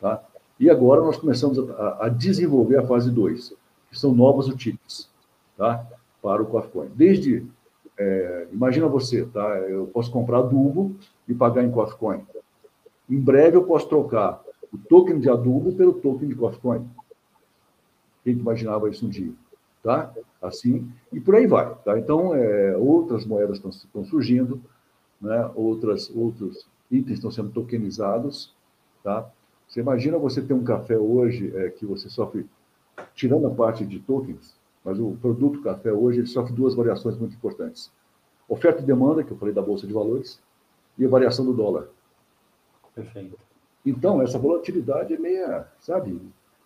Tá? E agora nós começamos a, a desenvolver a fase 2, que são novas utilidades tá? para o CoffeeCoin. Desde, é, imagina você, tá? eu posso comprar adubo e pagar em CoffeeCoin. Em breve eu posso trocar o token de adubo pelo token de CoffeeCoin. Quem imaginava isso um dia? Tá? Assim, e por aí vai. Tá? Então, é, outras moedas estão, estão surgindo, né? outras, outros itens estão sendo tokenizados. Tá? Você imagina você ter um café hoje é, que você sofre, tirando a parte de tokens, mas o produto café hoje ele sofre duas variações muito importantes. Oferta e demanda, que eu falei da Bolsa de Valores, e a variação do dólar. Perfeito. Então, essa volatilidade é meia, sabe,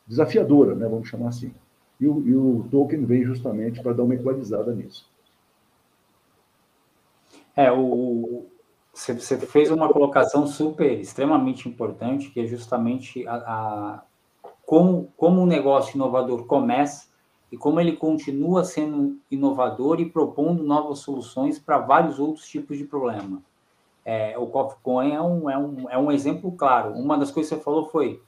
desafiadora, né, vamos chamar assim. E o, e o token vem justamente para dar uma equalizada nisso. É, o, você fez uma colocação super, extremamente importante, que é justamente a, a como, como um negócio inovador começa e como ele continua sendo inovador e propondo novas soluções para vários outros tipos de problema. É, o CoffeeCoin é um, é, um, é um exemplo claro. Uma das coisas que você falou foi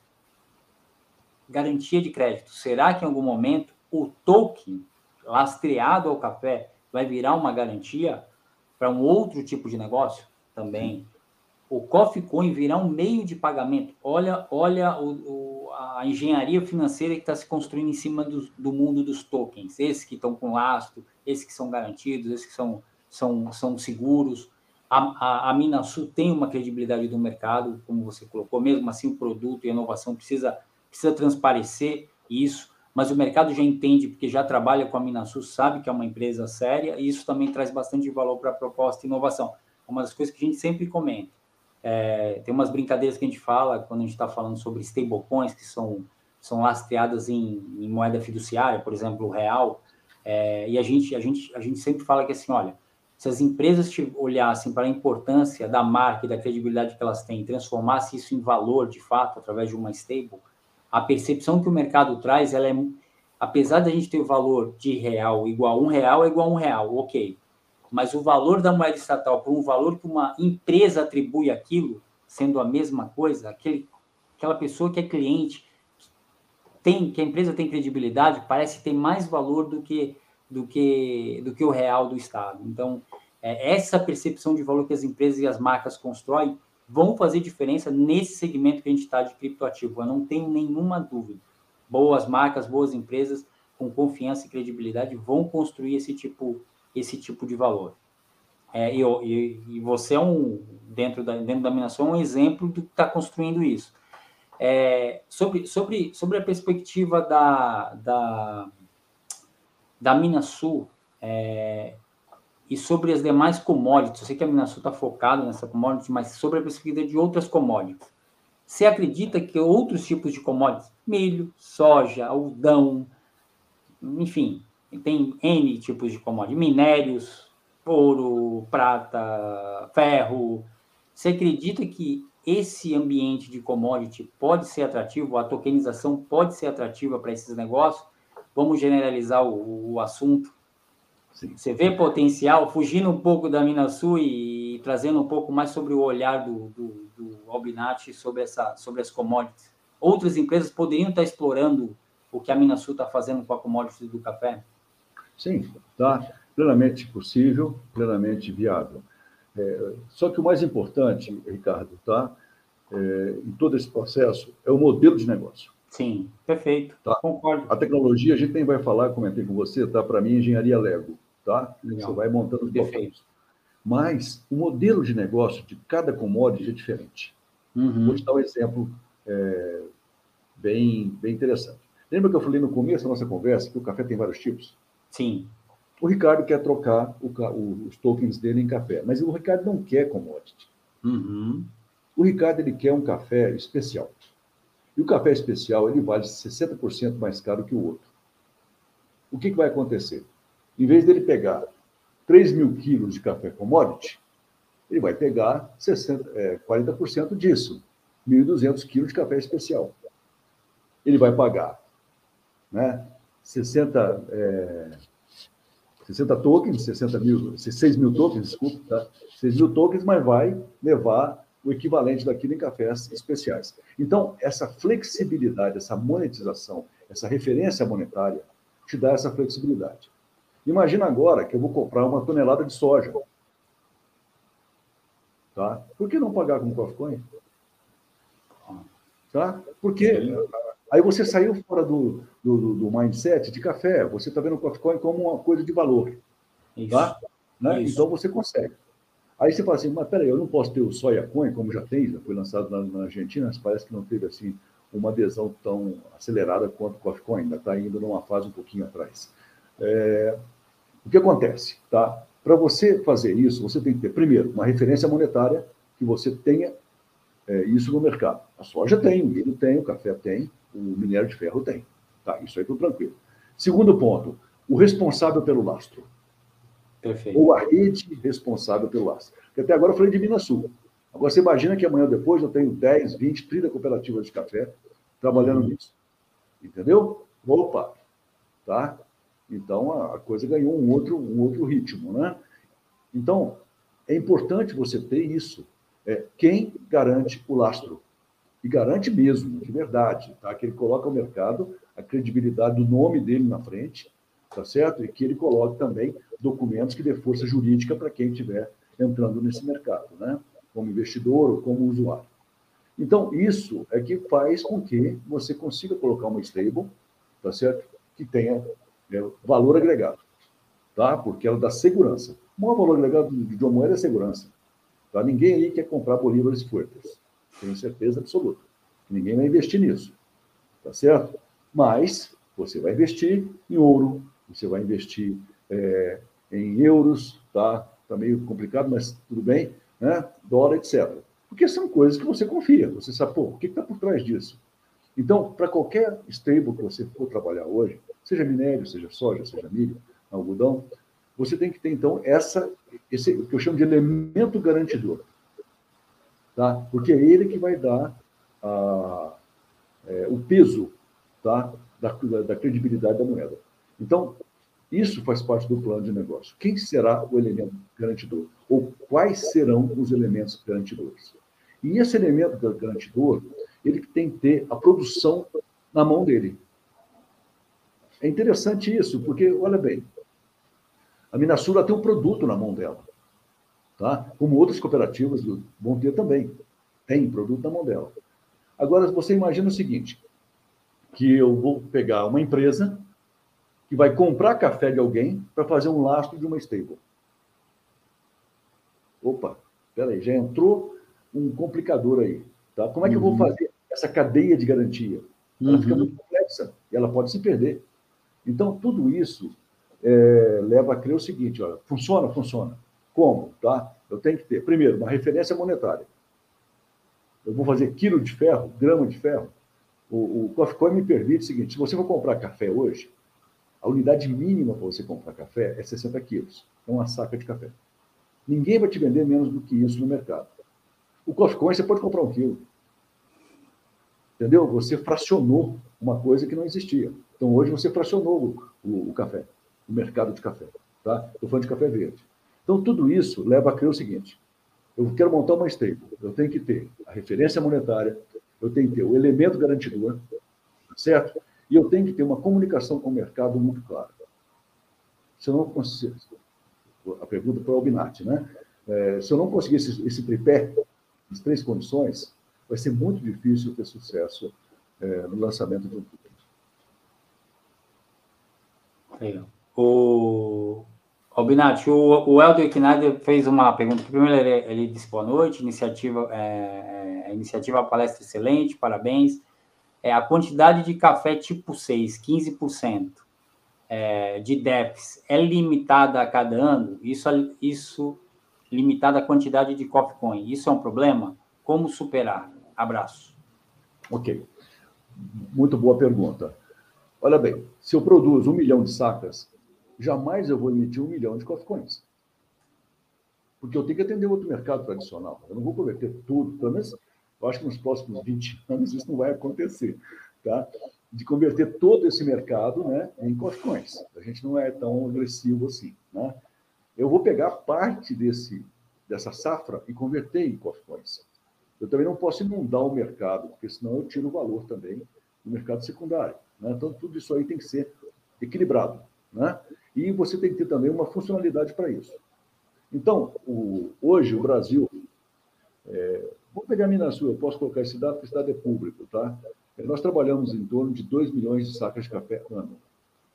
garantia de crédito. Será que em algum momento o token lastreado ao café vai virar uma garantia para um outro tipo de negócio? Também. O CoffeeCoin virá um meio de pagamento. Olha, olha o, o, a engenharia financeira que está se construindo em cima do, do mundo dos tokens. Esses que estão com lastro, esses que são garantidos, esses que são, são, são seguros a, a, a Minasul tem uma credibilidade do mercado, como você colocou, mesmo assim o produto e a inovação precisa, precisa transparecer isso, mas o mercado já entende, porque já trabalha com a Minasul, sabe que é uma empresa séria, e isso também traz bastante valor para a proposta e inovação. É uma das coisas que a gente sempre comenta. É, tem umas brincadeiras que a gente fala quando a gente está falando sobre stablecoins, que são, são lastreadas em, em moeda fiduciária, por exemplo, o real, é, e a gente, a, gente, a gente sempre fala que assim, olha, se as empresas olhassem para a importância da marca e da credibilidade que elas têm, transformasse isso em valor de fato através de uma stable, a percepção que o mercado traz, ela é, apesar da gente ter o valor de real igual a um real, é igual a um real, ok. Mas o valor da moeda estatal por um valor que uma empresa atribui aquilo, sendo a mesma coisa, aquele, aquela pessoa que é cliente, tem, que a empresa tem credibilidade, parece ter mais valor do que do que, do que o real do Estado. Então, é, essa percepção de valor que as empresas e as marcas constroem vão fazer diferença nesse segmento que a gente está de criptoativo. Eu não tenho nenhuma dúvida. Boas marcas, boas empresas com confiança e credibilidade vão construir esse tipo, esse tipo de valor. É, e, e, você é um, dentro da, dentro da Minação, um exemplo do que está construindo isso. É, sobre, sobre, sobre a perspectiva da, da, da Minasul é, e sobre as demais commodities. Eu sei que a Minasul está focada nessa commodity, mas sobre a perspectiva de outras commodities. Você acredita que outros tipos de commodities, milho, soja, algodão, enfim, tem N tipos de commodities, minérios, ouro, prata, ferro. Você acredita que esse ambiente de commodity pode ser atrativo, a tokenização pode ser atrativa para esses negócios? Vamos generalizar o, o assunto. Sim. Você vê potencial, fugindo um pouco da Minasul e, e trazendo um pouco mais sobre o olhar do, do, do Albinati sobre, essa, sobre as commodities. Outras empresas poderiam estar explorando o que a Minasul está fazendo com a commodity do café? Sim, está plenamente possível, plenamente viável. É, só que o mais importante, Ricardo, tá? É, em todo esse processo é o modelo de negócio. Sim, perfeito. Tá? Concordo. A tecnologia, a gente nem vai falar, comentei com você, tá? Para mim, engenharia Lego, tá? Legal. Você vai montando os Perfeito. Mas o modelo de negócio de cada commodity é diferente. Uhum. Vou te dar um exemplo é, bem, bem interessante. Lembra que eu falei no começo da nossa conversa que o café tem vários tipos? Sim. O Ricardo quer trocar o, o, os tokens dele em café, mas o Ricardo não quer commodity. Uhum. O Ricardo ele quer um café especial. E o café especial ele vale 60% mais caro que o outro. O que, que vai acontecer? Em vez dele pegar 3 mil quilos de café commodity, ele vai pegar 60, é, 40% disso, 1.200 quilos de café especial. Ele vai pagar né, 60, é, 60 tokens, 60 mil, 6 mil tokens, desculpa, tá? 6 mil tokens, mas vai levar o equivalente daquilo em cafés especiais. Então, essa flexibilidade, essa monetização, essa referência monetária, te dá essa flexibilidade. Imagina agora que eu vou comprar uma tonelada de soja. Tá? Por que não pagar com Coffee? Tá? Porque aí você saiu fora do, do, do mindset de café, você está vendo o Coffee como uma coisa de valor. Tá? Né? Então você consegue. Aí você fala assim, mas peraí, eu não posso ter o Soya Coin, como já tem, já foi lançado na, na Argentina, mas parece que não teve assim uma adesão tão acelerada quanto o Coffee Coin, ainda está indo numa fase um pouquinho atrás. É, o que acontece? Tá? Para você fazer isso, você tem que ter, primeiro, uma referência monetária que você tenha é, isso no mercado. A soja tem, o milho tem, o café tem, o minério de ferro tem. Tá, isso aí tudo tranquilo. Segundo ponto, o responsável pelo lastro. Perfeito. Ou a rede responsável pelo lastro. Porque até agora eu falei de Minas Sul. Agora você imagina que amanhã depois eu tenho 10, 20, 30 cooperativas de café trabalhando uhum. nisso. Entendeu? Opa! Tá? Então a coisa ganhou um outro, um outro ritmo, né? Então, é importante você ter isso. É, quem garante o lastro? E garante mesmo, de verdade, tá? Que ele coloca ao mercado a credibilidade do nome dele na frente, tá certo? E que ele coloque também documentos que dê força jurídica para quem estiver entrando nesse mercado, né? Como investidor ou como usuário. Então, isso é que faz com que você consiga colocar uma stable, tá certo? Que tenha é, valor agregado, tá? Porque ela dá segurança. O maior valor agregado de uma moeda é segurança. Tá? Ninguém aí quer comprar bolívares fuertes. Tenho certeza absoluta. Ninguém vai investir nisso, tá certo? Mas você vai investir em ouro, você vai investir é, em euros, tá? Tá meio complicado, mas tudo bem, né? Dólar, etc. Porque são coisas que você confia. Você sabe, pô, o que está por trás disso? Então, para qualquer stable que você for trabalhar hoje, seja minério, seja soja, seja milho, algodão, você tem que ter, então, essa, esse, o que eu chamo de elemento garantidor. Tá? Porque é ele que vai dar a, é, o peso tá? da, da, da credibilidade da moeda. Então, isso faz parte do plano de negócio. Quem será o elemento garantidor? Ou quais serão os elementos garantidores? E esse elemento garantidor, ele tem que ter a produção na mão dele. É interessante isso, porque, olha bem, a Minasura tem um produto na mão dela. Tá? Como outras cooperativas vão ter também. Tem produto na mão dela. Agora, você imagina o seguinte, que eu vou pegar uma empresa que vai comprar café de alguém para fazer um lastro de uma stable. Opa, peraí, já entrou um complicador aí. Tá? Como é que uhum. eu vou uhum. fazer essa cadeia de garantia? Ela uhum. fica muito complexa e ela pode se perder. Então, tudo isso é, leva a crer o seguinte: olha, funciona? Funciona. Como? Tá? Eu tenho que ter, primeiro, uma referência monetária. Eu vou fazer quilo de ferro, grama de ferro. O, o Coffee Coin me permite o seguinte: se você for comprar café hoje, a unidade mínima para você comprar café é 60 quilos. É uma saca de café. Ninguém vai te vender menos do que isso no mercado. O Coffee Coin você pode comprar um quilo. Entendeu? Você fracionou uma coisa que não existia. Então, hoje você fracionou o, o, o café, o mercado de café. Tá? Estou falando de café verde. Então, tudo isso leva a crer o seguinte: eu quero montar uma stable, eu tenho que ter a referência monetária, eu tenho que ter o elemento garantidor, certo? E eu tenho que ter uma comunicação com o mercado muito clara. Se eu não conseguir, a pergunta para o Albinati, né? É, se eu não conseguir esse, esse tripé, as três condições, vai ser muito difícil ter sucesso é, no lançamento de um produto. O Albinati, o, o Helder Kneider fez uma pergunta. Primeiro, ele, ele disse boa noite, iniciativa, é, é, iniciativa palestra excelente, parabéns. É, a quantidade de café tipo 6, 15%, é, de DEPs, é limitada a cada ano? Isso, isso limitada a quantidade de coffee coin, isso é um problema? Como superar? Abraço. Ok. Muito boa pergunta. Olha bem, se eu produzo um milhão de sacas, jamais eu vou emitir um milhão de coffee coins. Porque eu tenho que atender outro mercado tradicional. Eu não vou converter tudo, pelo menos eu acho que nos próximos 20 anos isso não vai acontecer, tá? De converter todo esse mercado né, em coins. A gente não é tão agressivo assim. Né? Eu vou pegar parte desse, dessa safra e converter em coffee coins. Eu também não posso inundar o mercado, porque senão eu tiro o valor também do mercado secundário. Né? Então, tudo isso aí tem que ser equilibrado. Né? E você tem que ter também uma funcionalidade para isso. Então, o, hoje, o Brasil. É, vou pegar a Minas Sul, eu posso colocar esse dado, porque esse dado é público. Tá? Nós trabalhamos em torno de 2 milhões de sacas de café ano.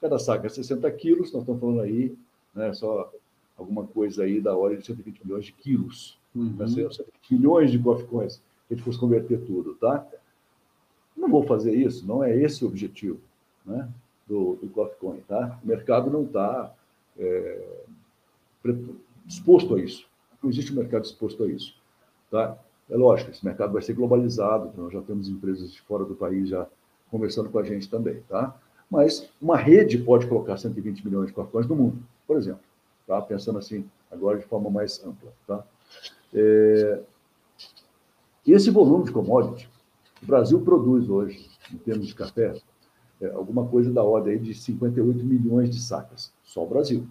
Cada saca é 60 quilos, nós estamos falando aí, né, só alguma coisa aí da ordem de 120 milhões de quilos. Uhum. Né, 120 milhões de coffee coins, se a gente fosse converter tudo, tá? Não vou fazer isso, não é esse o objetivo né, do, do coffee coin, tá? O mercado não está é, disposto a isso. Não existe um mercado disposto a isso, tá? É lógico, esse mercado vai ser globalizado, nós já temos empresas de fora do país já conversando com a gente também, tá? Mas uma rede pode colocar 120 milhões de coins no mundo, por exemplo, tá? Pensando assim, agora de forma mais ampla, tá? É... Esse volume de commodity, o Brasil produz hoje, em termos de café, é, alguma coisa da ordem de 58 milhões de sacas, só o Brasil,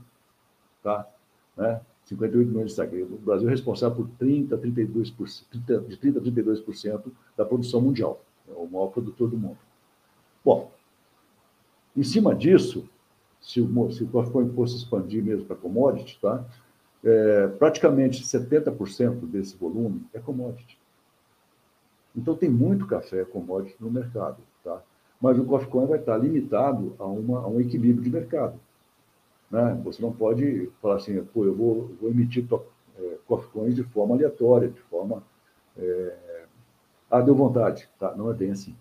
tá? Né? 58 milhões de sacas. O Brasil é responsável por 30, 32%, 30, de 30 a 32% da produção mundial. É o maior produtor do mundo. Bom, em cima disso, se o, se o Coffee fosse expandir mesmo para commodity, tá? É, praticamente 70% desse volume é commodity. Então, tem muito café commodity no mercado. Tá? Mas o Coffee Coin vai estar limitado a, uma, a um equilíbrio de mercado. Né? Você não pode falar assim, pô, eu vou, vou emitir é, Coffee Coins de forma aleatória, de forma. É, ah, deu vontade. Tá? Não é bem assim.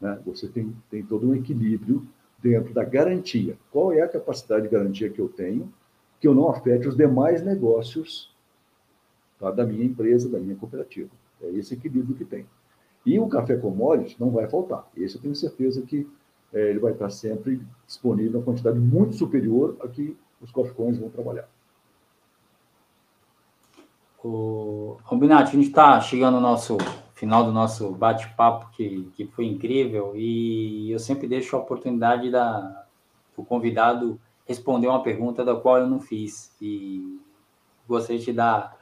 Né? Você tem, tem todo um equilíbrio dentro da garantia. Qual é a capacidade de garantia que eu tenho que eu não afete os demais negócios tá, da minha empresa, da minha cooperativa? É esse equilíbrio que tem. E o café commodity não vai faltar. Esse eu tenho certeza que é, ele vai estar sempre disponível uma quantidade muito superior a que os coffee coins vão trabalhar. O a gente está chegando no nosso final do nosso bate-papo, que, que foi incrível, e eu sempre deixo a oportunidade da, do convidado responder uma pergunta da qual eu não fiz. E gostaria de dar,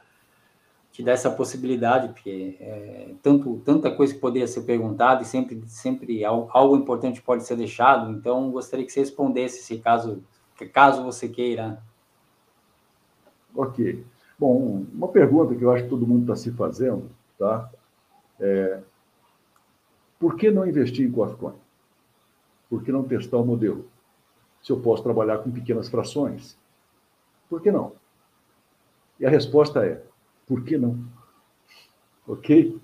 te dar essa possibilidade, porque é, tanto, tanta coisa que poderia ser perguntada e sempre, sempre algo, importante pode ser deixado, então gostaria que você respondesse, se caso, caso você queira. Ok. Bom, uma pergunta que eu acho que todo mundo está se fazendo, tá? É, por que não investir em Coffee Por que não testar o modelo? Se eu posso trabalhar com pequenas frações, por que não? E a resposta é: por que não? Ok?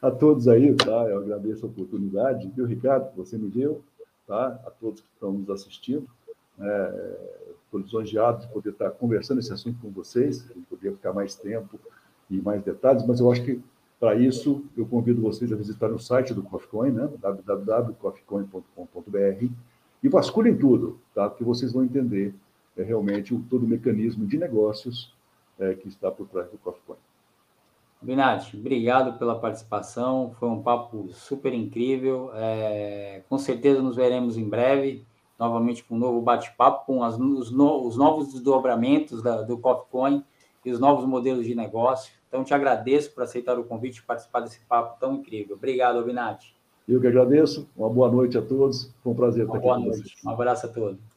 A todos aí, tá? Eu agradeço a oportunidade, viu, Ricardo, que você me deu, tá? A todos que estão nos assistindo. É, estou lisonjeado de poder estar conversando esse assunto com vocês, poder ficar mais tempo e mais detalhes, mas eu acho que para isso, eu convido vocês a visitar o site do Coffeecoin, né? www.coffeecoin.com.br e vasculhem tudo, tá? Porque vocês vão entender é, realmente o, todo o mecanismo de negócios é, que está por trás do Coffeecoin. Binati, obrigado pela participação, foi um papo super incrível. É, com certeza nos veremos em breve, novamente com um novo bate-papo, com as, os, no, os, novos desdobramentos da, do Coffeecoin e os novos modelos de negócio. Então, te agradeço por aceitar o convite e participar desse papo tão incrível. Obrigado, Obinati. Eu que agradeço. Uma boa noite a todos. Foi um prazer Uma estar aqui com vocês. Um abraço a todos.